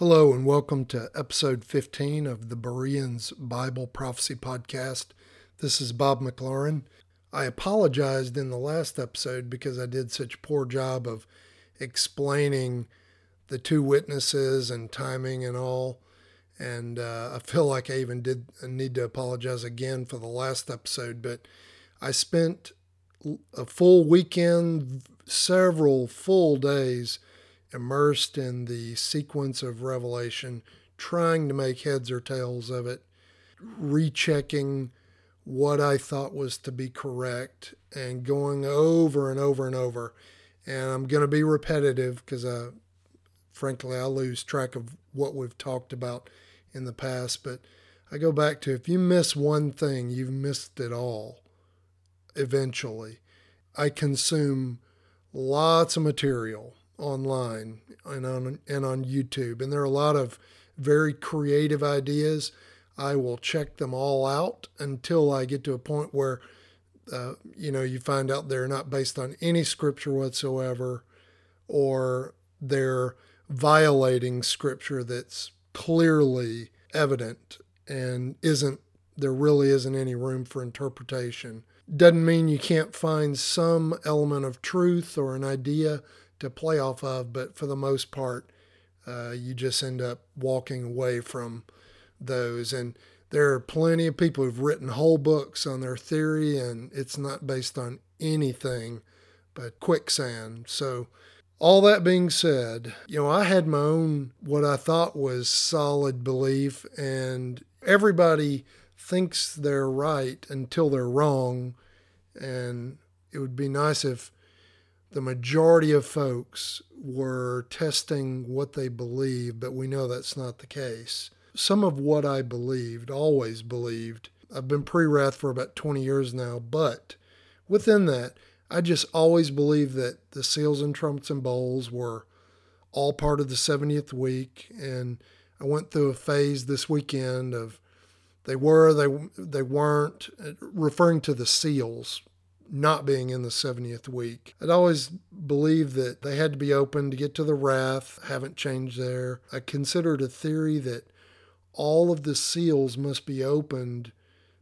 Hello, and welcome to episode 15 of the Bereans Bible Prophecy Podcast. This is Bob McLaurine. I apologized in the last episode because I did such a poor job of explaining the two witnesses and timing and all. And uh, I feel like I even did need to apologize again for the last episode, but I spent a full weekend, several full days immersed in the sequence of Revelation, trying to make heads or tails of it, rechecking what I thought was to be correct, and going over and over and over. And I'm going to be repetitive because I, frankly, I lose track of what we've talked about in the past. But I go back to if you miss one thing, you've missed it all eventually. I consume lots of material online and on and on YouTube, and there are a lot of very creative ideas. I will check them all out until I get to a point where, uh, you know, you find out they're not based on any scripture whatsoever, or they're violating scripture that's clearly evident and isn't there really isn't any room for interpretation. Doesn't mean you can't find some element of truth or an idea to play off of, but for the most part, uh, you just end up walking away from those. And there are plenty of people who've written whole books on their theory, and it's not based on anything but quicksand. So, all that being said, you know, I had my own what I thought was solid belief, and everybody thinks they're right until they're wrong. And it would be nice if the majority of folks were testing what they believe, but we know that's not the case. Some of what I believed, always believed, I've been pre wrath for about 20 years now, but within that, I just always believed that the seals and trumpets and bowls were all part of the 70th week. And I went through a phase this weekend of they were, they, they weren't, referring to the seals not being in the 70th week. I'd always believed that they had to be open to get to the wrath, haven't changed there. I considered a theory that all of the seals must be opened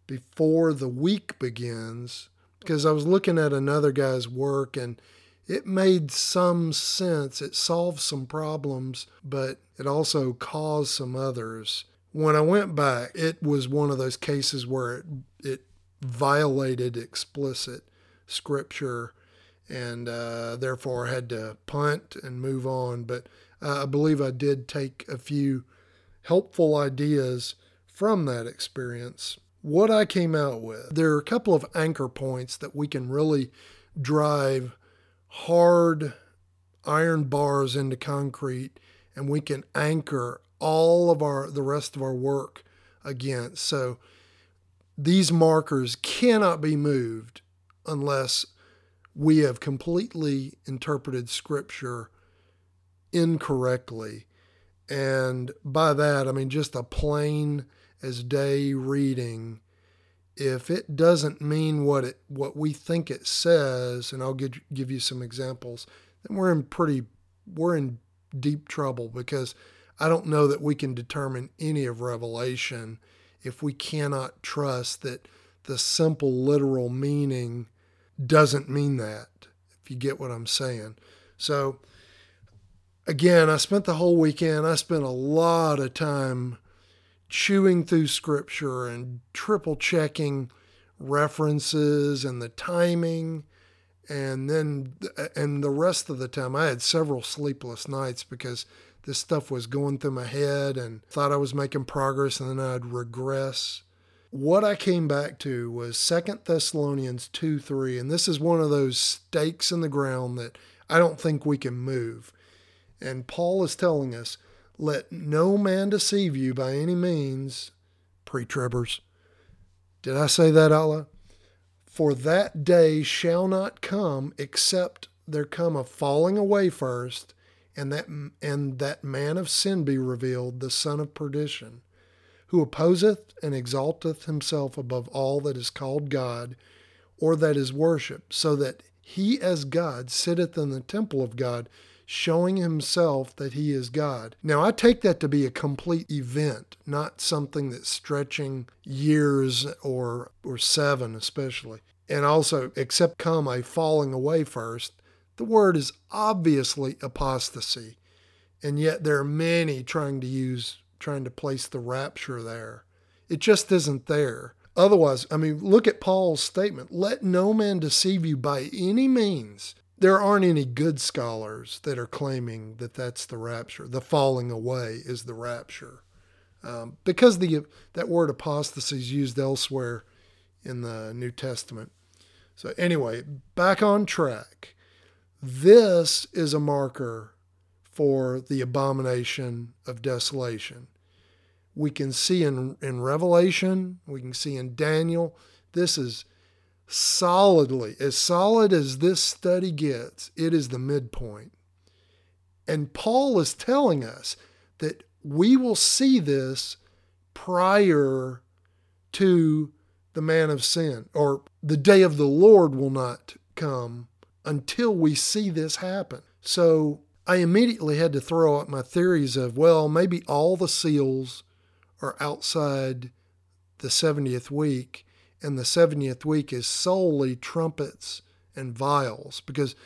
before the week begins because I was looking at another guy's work and it made some sense. It solved some problems, but it also caused some others. When I went back, it was one of those cases where it, it violated explicit scripture and uh, therefore had to punt and move on. But uh, I believe I did take a few helpful ideas from that experience. What I came out with, there are a couple of anchor points that we can really drive hard iron bars into concrete and we can anchor all of our the rest of our work against. So these markers cannot be moved unless we have completely interpreted Scripture incorrectly. And by that, I mean just a plain as day reading. If it doesn't mean what it what we think it says, and I'll give give you some examples, then we're in pretty we're in deep trouble because I don't know that we can determine any of Revelation if we cannot trust that the simple literal meaning doesn't mean that, if you get what I'm saying. So, again, I spent the whole weekend, I spent a lot of time chewing through scripture and triple checking references and the timing and then and the rest of the time I had several sleepless nights because this stuff was going through my head and thought I was making progress and then I'd regress what I came back to was Second Thessalonians 2 3. And this is one of those stakes in the ground that I don't think we can move. And Paul is telling us, let no man deceive you by any means, pre tribbers. Did I say that Allah? For that day shall not come except there come a falling away first, and that and that man of sin be revealed, the son of perdition who opposeth and exalteth himself above all that is called God or that is worshipped, so that he as God sitteth in the temple of God, showing himself that he is God. Now, I take that to be a complete event, not something that's stretching years or, or seven, especially. And also, except come a falling away first, the word is obviously apostasy. And yet, there are many trying to use, trying to place the rapture there. It just isn't there. Otherwise, I mean, look at Paul's statement let no man deceive you by any means there aren't any good scholars that are claiming that that's the rapture. The falling away is the rapture, um, because the that word apostasy is used elsewhere in the New Testament. So anyway, back on track. This is a marker for the abomination of desolation. We can see in, in Revelation, we can see in Daniel, this is solidly, as solid as this study gets, it is the midpoint. And Paul is telling us that we will see this prior to the man of sin, or the day of the Lord will not come until we see this happen. So I immediately had to throw out my theories of, well, maybe all the seals are outside the 70th week and the 70th week is solely trumpets and vials because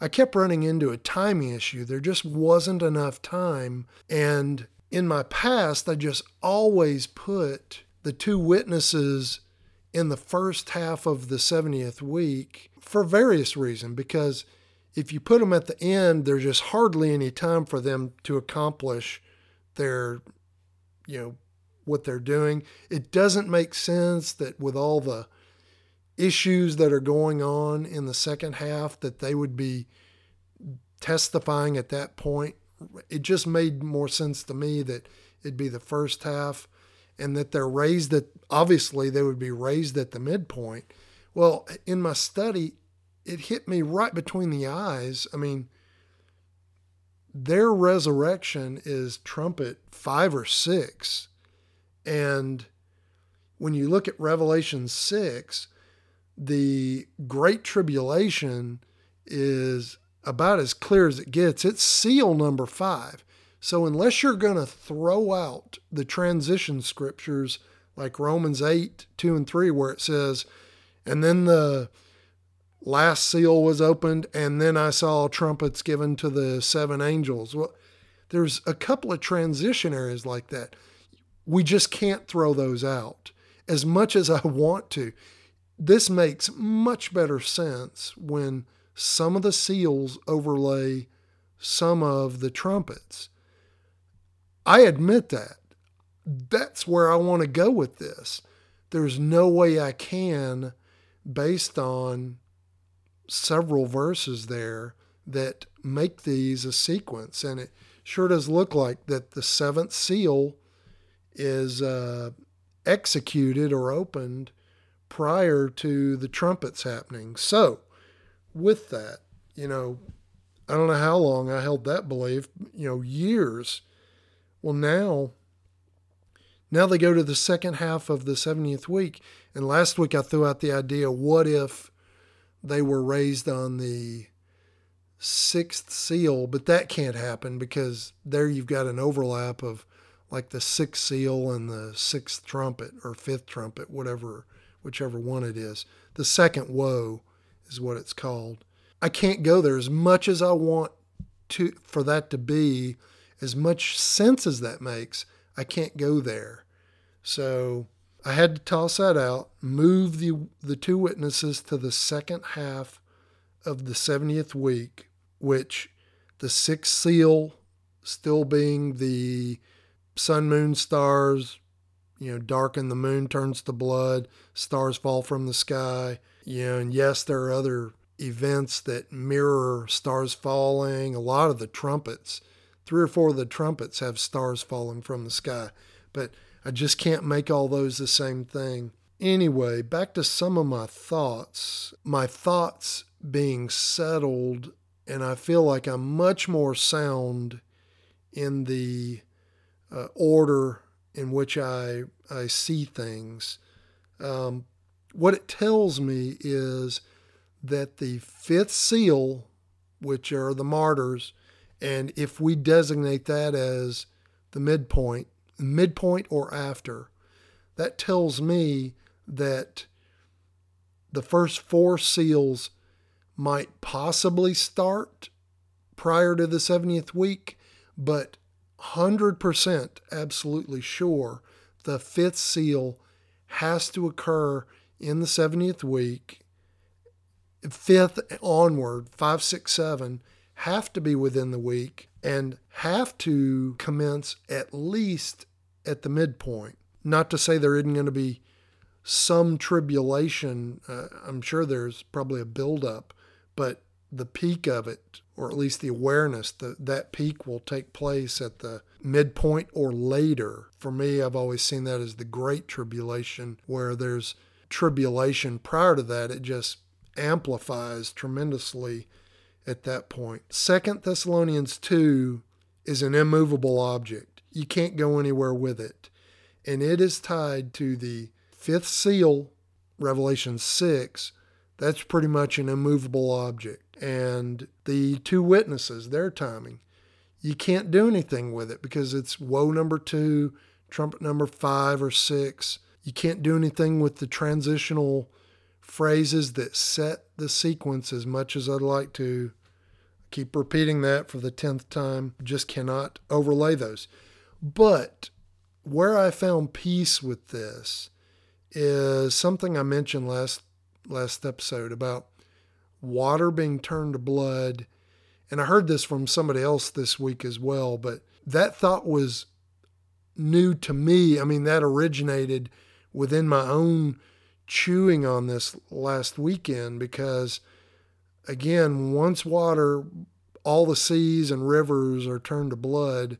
I kept running into a timing issue. There just wasn't enough time. And in my past, I just always put the two witnesses in the first half of the 70th week for various reasons because if you put them at the end, there's just hardly any time for them to accomplish their, you know, what they're doing. It doesn't make sense that with all the issues that are going on in the second half that they would be testifying at that point. It just made more sense to me that it'd be the first half and that they're raised at obviously they would be raised at the midpoint. Well, in my study, it hit me right between the eyes. I mean, their resurrection is trumpet five or six. And when you look at Revelation 6, the Great Tribulation is about as clear as it gets. It's seal number five. So, unless you're going to throw out the transition scriptures like Romans 8, 2 and 3, where it says, and then the last seal was opened, and then I saw trumpets given to the seven angels. Well, there's a couple of transition areas like that. We just can't throw those out as much as I want to. This makes much better sense when some of the seals overlay some of the trumpets. I admit that. That's where I want to go with this. There's no way I can, based on several verses there, that make these a sequence. And it sure does look like that the seventh seal is uh, executed or opened prior to the trumpets happening. So, with that, you know, I don't know how long I held that belief, you know, years. Well, now, now they go to the second half of the 70th week. And last week I threw out the idea what if they were raised on the sixth seal? But that can't happen because there you've got an overlap of like the sixth seal and the sixth trumpet or fifth trumpet, whatever, whichever one it is. The second woe is what it's called. I can't go there as much as I want to for that to be as much sense as that makes. I can't go there. So I had to toss that out, move the the two witnesses to the second half of the 70th week, which the sixth seal still being the sun, moon, stars, you know, darken, the moon turns to blood, stars fall from the sky. You know, and yes, there are other events that mirror stars falling. A lot of the trumpets, three or four of the trumpets have stars falling from the sky. But I just can't make all those the same thing. Anyway, back to some of my thoughts. My thoughts being settled, and I feel like I'm much more sound in the uh, order in which I, I see things. Um, what it tells me is that the fifth seal, which are the martyrs, And if we designate that as the midpoint, midpoint or after, that tells me that the first four seals might possibly start prior to the 70th week, but 100% absolutely sure the fifth seal has to occur in the 70th week. Fifth onward, five, six, seven, have to be within the week and have to commence at least at the midpoint. Not to say there isn't going to be some tribulation. Uh, I'm sure there's probably a buildup, but the peak of it, or at least the awareness that that peak will take place at the midpoint or later. For me, I've always seen that as the great tribulation, where there's tribulation prior to that, it just amplifies tremendously at that point. Second Thessalonians 2 is an immovable object. You can't go anywhere with it. And it is tied to the fifth seal, Revelation 6. That's pretty much an immovable object and the two witnesses, their timing. You can't do anything with it because it's woe number two, trumpet number five or six. You can't do anything with the transitional phrases that set the sequence as much as I'd like to. Keep repeating that for the 10th time. Just cannot overlay those. But where I found peace with this is something I mentioned last last episode about water being turned to blood. And I heard this from somebody else this week as well, but that thought was new to me. I mean, that originated within my own chewing on this last weekend because, again, once water, all the seas and rivers are turned to blood,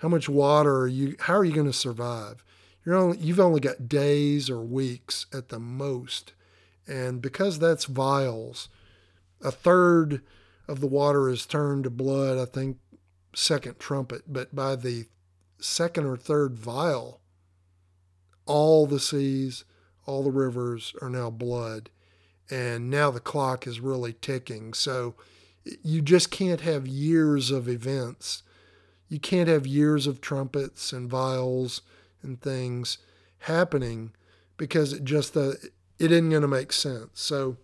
how much water are you, how are you going to survive? You're only, you've only got days or weeks at the most. And because that's vials, a third of the water is turned to blood, I think, second trumpet, but by the second or third vial, all the seas, all the rivers are now blood. And now the clock is really ticking. So you just can't have years of events. You can't have years of trumpets and vials and things happening because it just uh, it isn't going to make sense. So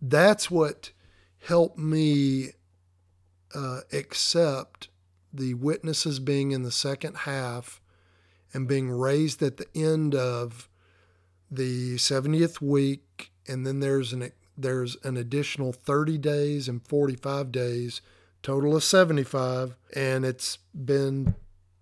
that's what helped me uh, accept the witnesses being in the second half and being raised at the end of the 70th week and then there's an there's an additional 30 days and 45 days total of 75 and it's been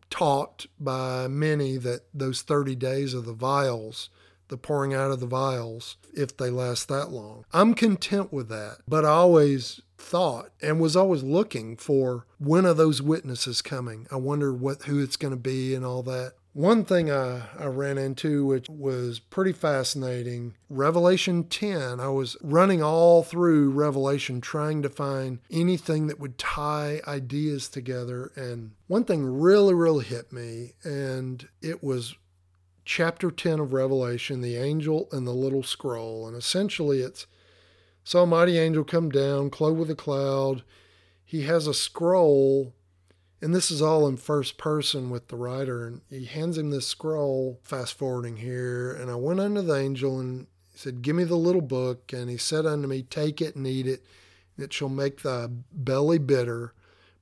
taught by many that those 30 days of the vials the pouring out of the vials if they last that long. I'm content with that, but I always thought and was always looking for when are those witnesses coming? I wonder what who it's going to be and all that. One thing I, I ran into, which was pretty fascinating, Revelation 10. I was running all through Revelation trying to find anything that would tie ideas together. And one thing really, really hit me, and it was chapter 10 of Revelation, the angel and the little scroll. And essentially, it's saw a mighty angel come down, clothed with a cloud. He has a scroll, and this is all in first person with the writer. And he hands him this scroll, fast forwarding here. And I went unto the angel and he said, Give me the little book. And he said unto me, Take it and eat it. It shall make thy belly bitter,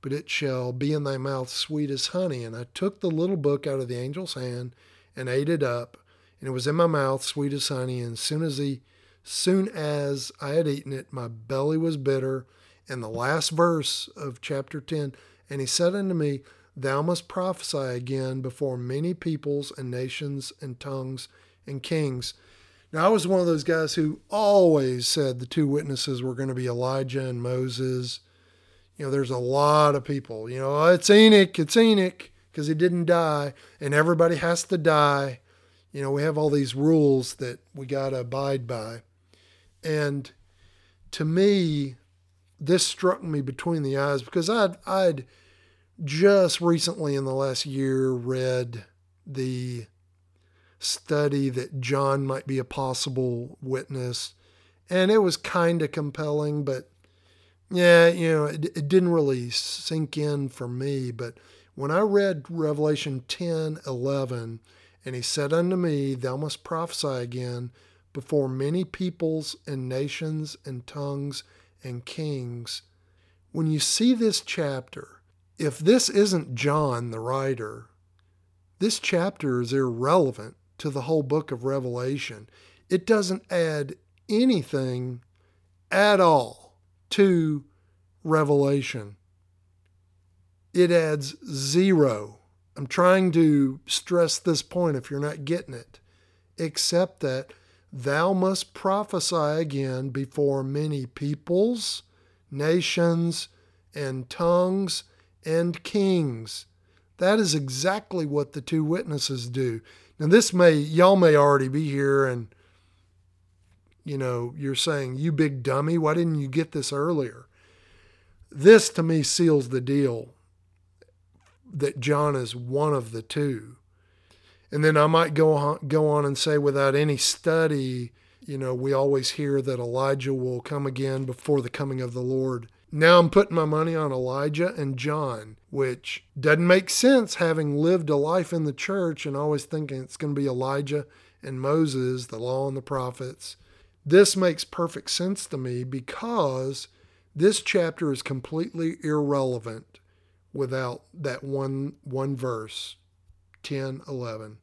but it shall be in thy mouth sweet as honey. And I took the little book out of the angel's hand and ate it up, and it was in my mouth, sweet as honey. And soon as he, soon as I had eaten it, my belly was bitter. And the last verse of chapter 10, and he said unto me, Thou must prophesy again before many peoples and nations and tongues and kings. Now, I was one of those guys who always said the two witnesses were going to be Elijah and Moses. You know, there's a lot of people, you know, oh, it's Enoch, it's Enoch because he didn't die, and everybody has to die. You know, we have all these rules that we got to abide by. And to me, this struck me between the eyes because I'd, I'd just recently in the last year read the study that John might be a possible witness. And it was kind of compelling, but yeah, you know, it, it didn't really sink in for me. But when I read Revelation 10 11, and he said unto me, Thou must prophesy again before many peoples and nations and tongues and kings. When you see this chapter, if this isn't John the writer, this chapter is irrelevant to the whole book of Revelation. It doesn't add anything at all to Revelation. It adds zero. I'm trying to stress this point if you're not getting it, except that thou must prophesy again before many peoples, nations, and tongues and kings. That is exactly what the two witnesses do. Now, this may, y'all may already be here and, you know, you're saying, you big dummy, why didn't you get this earlier? This to me seals the deal that John is one of the two. And then I might go on, go on and say, without any study, you know, we always hear that Elijah will come again before the coming of the Lord. Now I'm putting my money on Elijah and John, which doesn't make sense having lived a life in the church and always thinking it's going to be Elijah and Moses, the law and the prophets. This makes perfect sense to me because this chapter is completely irrelevant without that one one verse 10 11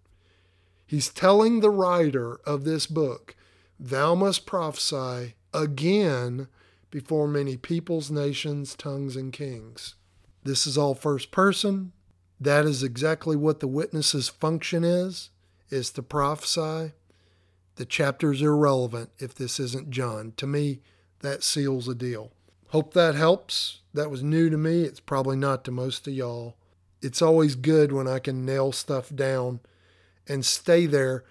he's telling the writer of this book thou must prophesy again before many peoples, nations, tongues, and kings. This is all first person. That is exactly what the witness's function is, is to prophesy. The chapter's irrelevant if this isn't John. To me, that seals a deal. Hope that helps. That was new to me. It's probably not to most of y'all. It's always good when I can nail stuff down and stay there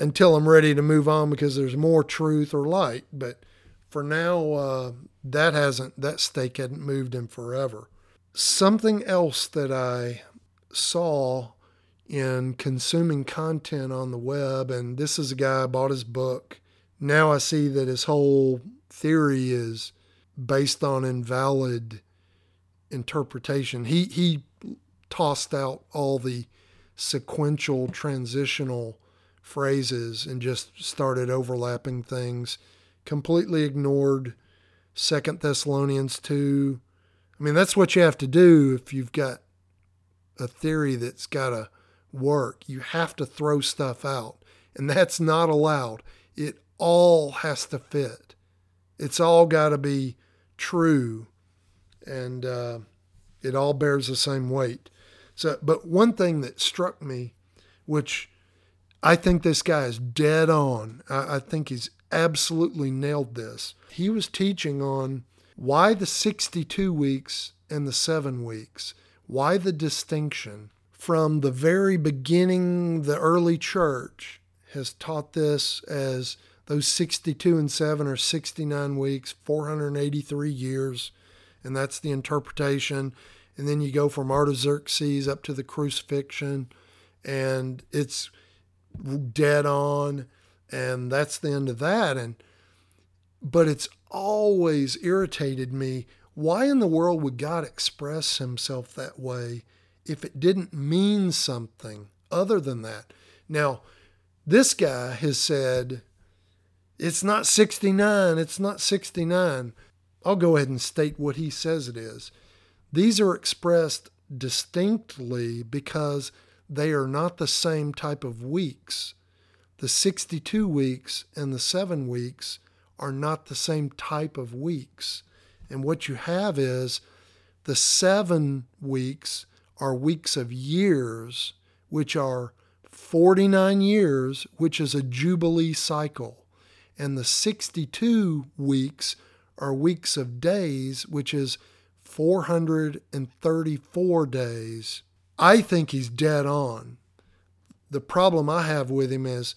until I'm ready to move on because there's more truth or light. But for now, uh, that hasn't that stake hadn't moved in forever. Something else that I saw in consuming content on the web, and this is a guy I bought his book. Now I see that his whole theory is based on invalid interpretation. He he tossed out all the sequential transitional phrases and just started overlapping things completely ignored Second Thessalonians 2. I mean, that's what you have to do if you've got a theory that's got to work. You have to throw stuff out, and that's not allowed. It all has to fit. It's all got to be true, and uh, it all bears the same weight. So, but one thing that struck me, which I think this guy is dead on. I, I think he's absolutely nailed this. He was teaching on why the 62 weeks and the seven weeks, why the distinction. From the very beginning, the early church has taught this as those 62 and 7 are 69 weeks, 483 years, and that's the interpretation. And then you go from Artaxerxes up to the crucifixion, and it's dead on and that's the end of that. And but it's always irritated me why in the world would God express himself that way if it didn't mean something other than that? Now this guy has said it's not 69 it's not 69 I'll go ahead and state what he says it is these are expressed distinctly because they are not the same type of weeks the 62 weeks and the seven weeks are not the same type of weeks. And what you have is the seven weeks are weeks of years, which are 49 years, which is a Jubilee cycle. And the 62 weeks are weeks of days, which is 434 days. I think he's dead on. The problem I have with him is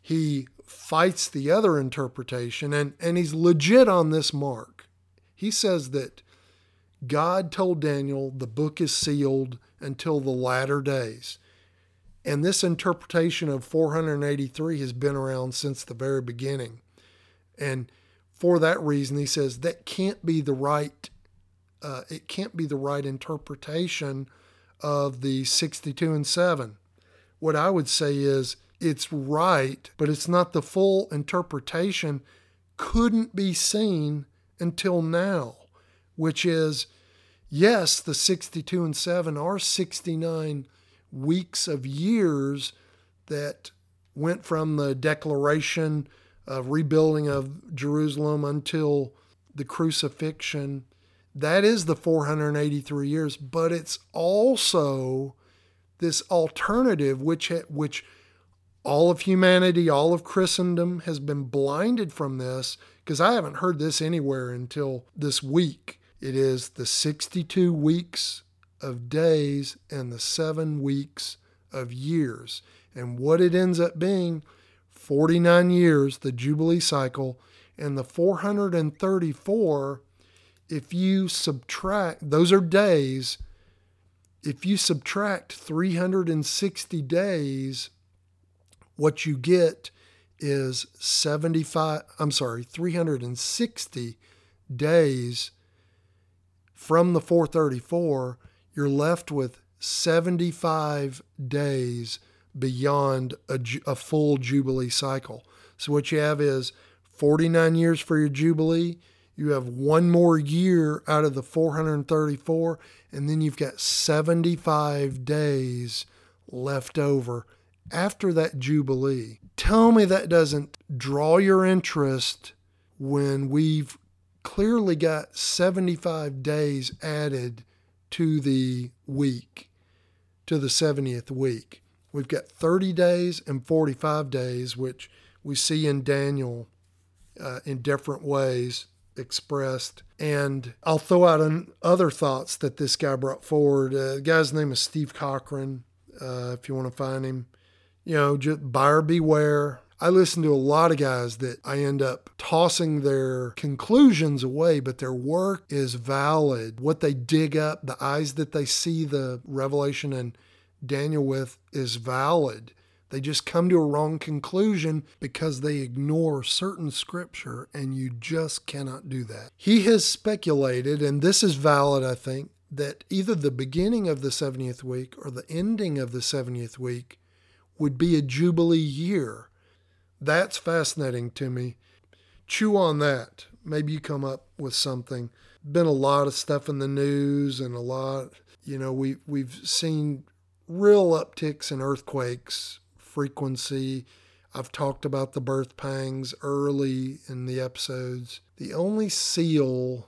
he fights the other interpretation, and, and he's legit on this mark. He says that God told Daniel the book is sealed until the latter days. And this interpretation of 483 has been around since the very beginning. And for that reason, he says that can't be the right. Uh, it can't be the right interpretation of the 62 and 7. What I would say is it's right, but it's not the full interpretation, couldn't be seen until now, which is yes, the 62 and 7 are 69 weeks of years that went from the declaration of rebuilding of Jerusalem until the crucifixion. That is the 483 years, but it's also this alternative which which all of humanity, all of Christendom has been blinded from this because I haven't heard this anywhere until this week. It is the 62 weeks of days and the seven weeks of years. And what it ends up being 49 years, the Jubilee cycle, and the 434, if you subtract, those are days. If you subtract 360 days, what you get is 75, I'm sorry, 360 days from the 434, you're left with 75 days beyond a, a, full Jubilee cycle. So what you have is 49 years for your Jubilee. You have one more year out of the 434, and then you've got 75 days left over after that Jubilee. Tell me that doesn't draw your interest when we've clearly got 75 days added to the week, to the 70th week. We've got 30 days and 45 days, which we see in Daniel uh, in different ways expressed. And I'll throw out an, other thoughts that this guy brought forward. Uh, the guy's name is Steve Cochran, uh, if you want to find him. You know, just buyer beware. I listen to a lot of guys that I end up tossing their conclusions away, but their work is valid. What they dig up, the eyes that they see the revelation and Daniel with is valid. They just come to a wrong conclusion because they ignore certain scripture, and you just cannot do that. He has speculated, and this is valid, I think, that either the beginning of the 70th week or the ending of the 70th week would be a Jubilee year. That's fascinating to me. Chew on that. Maybe you come up with something. Been a lot of stuff in the news and a lot, you know, we we've seen real upticks in earthquakes frequency. I've talked about the birth pangs early in the episodes. The only seal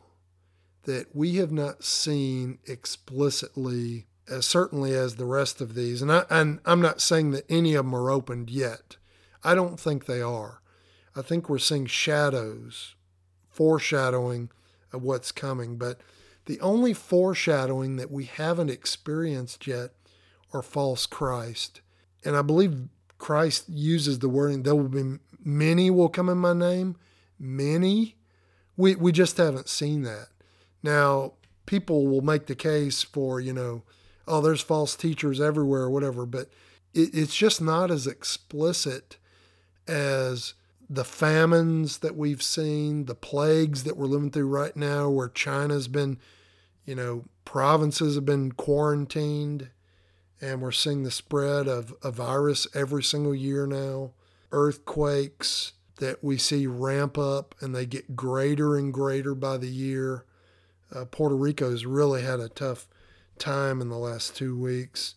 that we have not seen explicitly as certainly as the rest of these. And, I, and I'm not saying that any of them are opened yet. I don't think they are. I think we're seeing shadows, foreshadowing of what's coming. But the only foreshadowing that we haven't experienced yet are false Christ. And I believe Christ uses the wording, there will be many will come in my name. Many. We, we just haven't seen that. Now, people will make the case for, you know, oh, there's false teachers everywhere or whatever, but it, it's just not as explicit as the famines that we've seen, the plagues that we're living through right now, where China's been, you know, provinces have been quarantined, and we're seeing the spread of a virus every single year now, earthquakes that we see ramp up and they get greater and greater by the year. Uh, Puerto Rico's really had a tough time in the last two weeks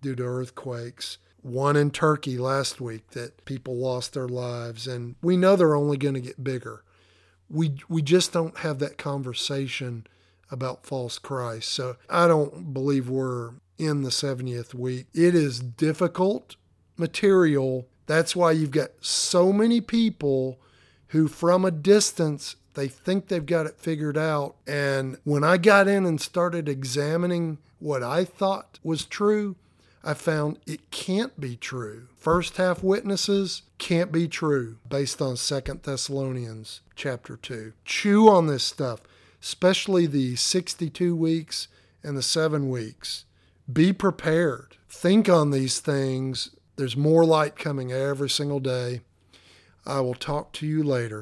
due to earthquakes. One in Turkey last week that people lost their lives, and we know they're only going to get bigger. We, we just don't have that conversation about false Christ. So I don't believe we're in the 70th week. It is difficult material. That's why you've got so many people who, from a distance, they think they've got it figured out. And when I got in and started examining what I thought was true, I found it can't be true. First half witnesses can't be true based on Second Thessalonians chapter 2. Chew on this stuff, especially the 62 weeks and the 7 weeks. Be prepared. Think on these things. There's more light coming every single day. I will talk to you later.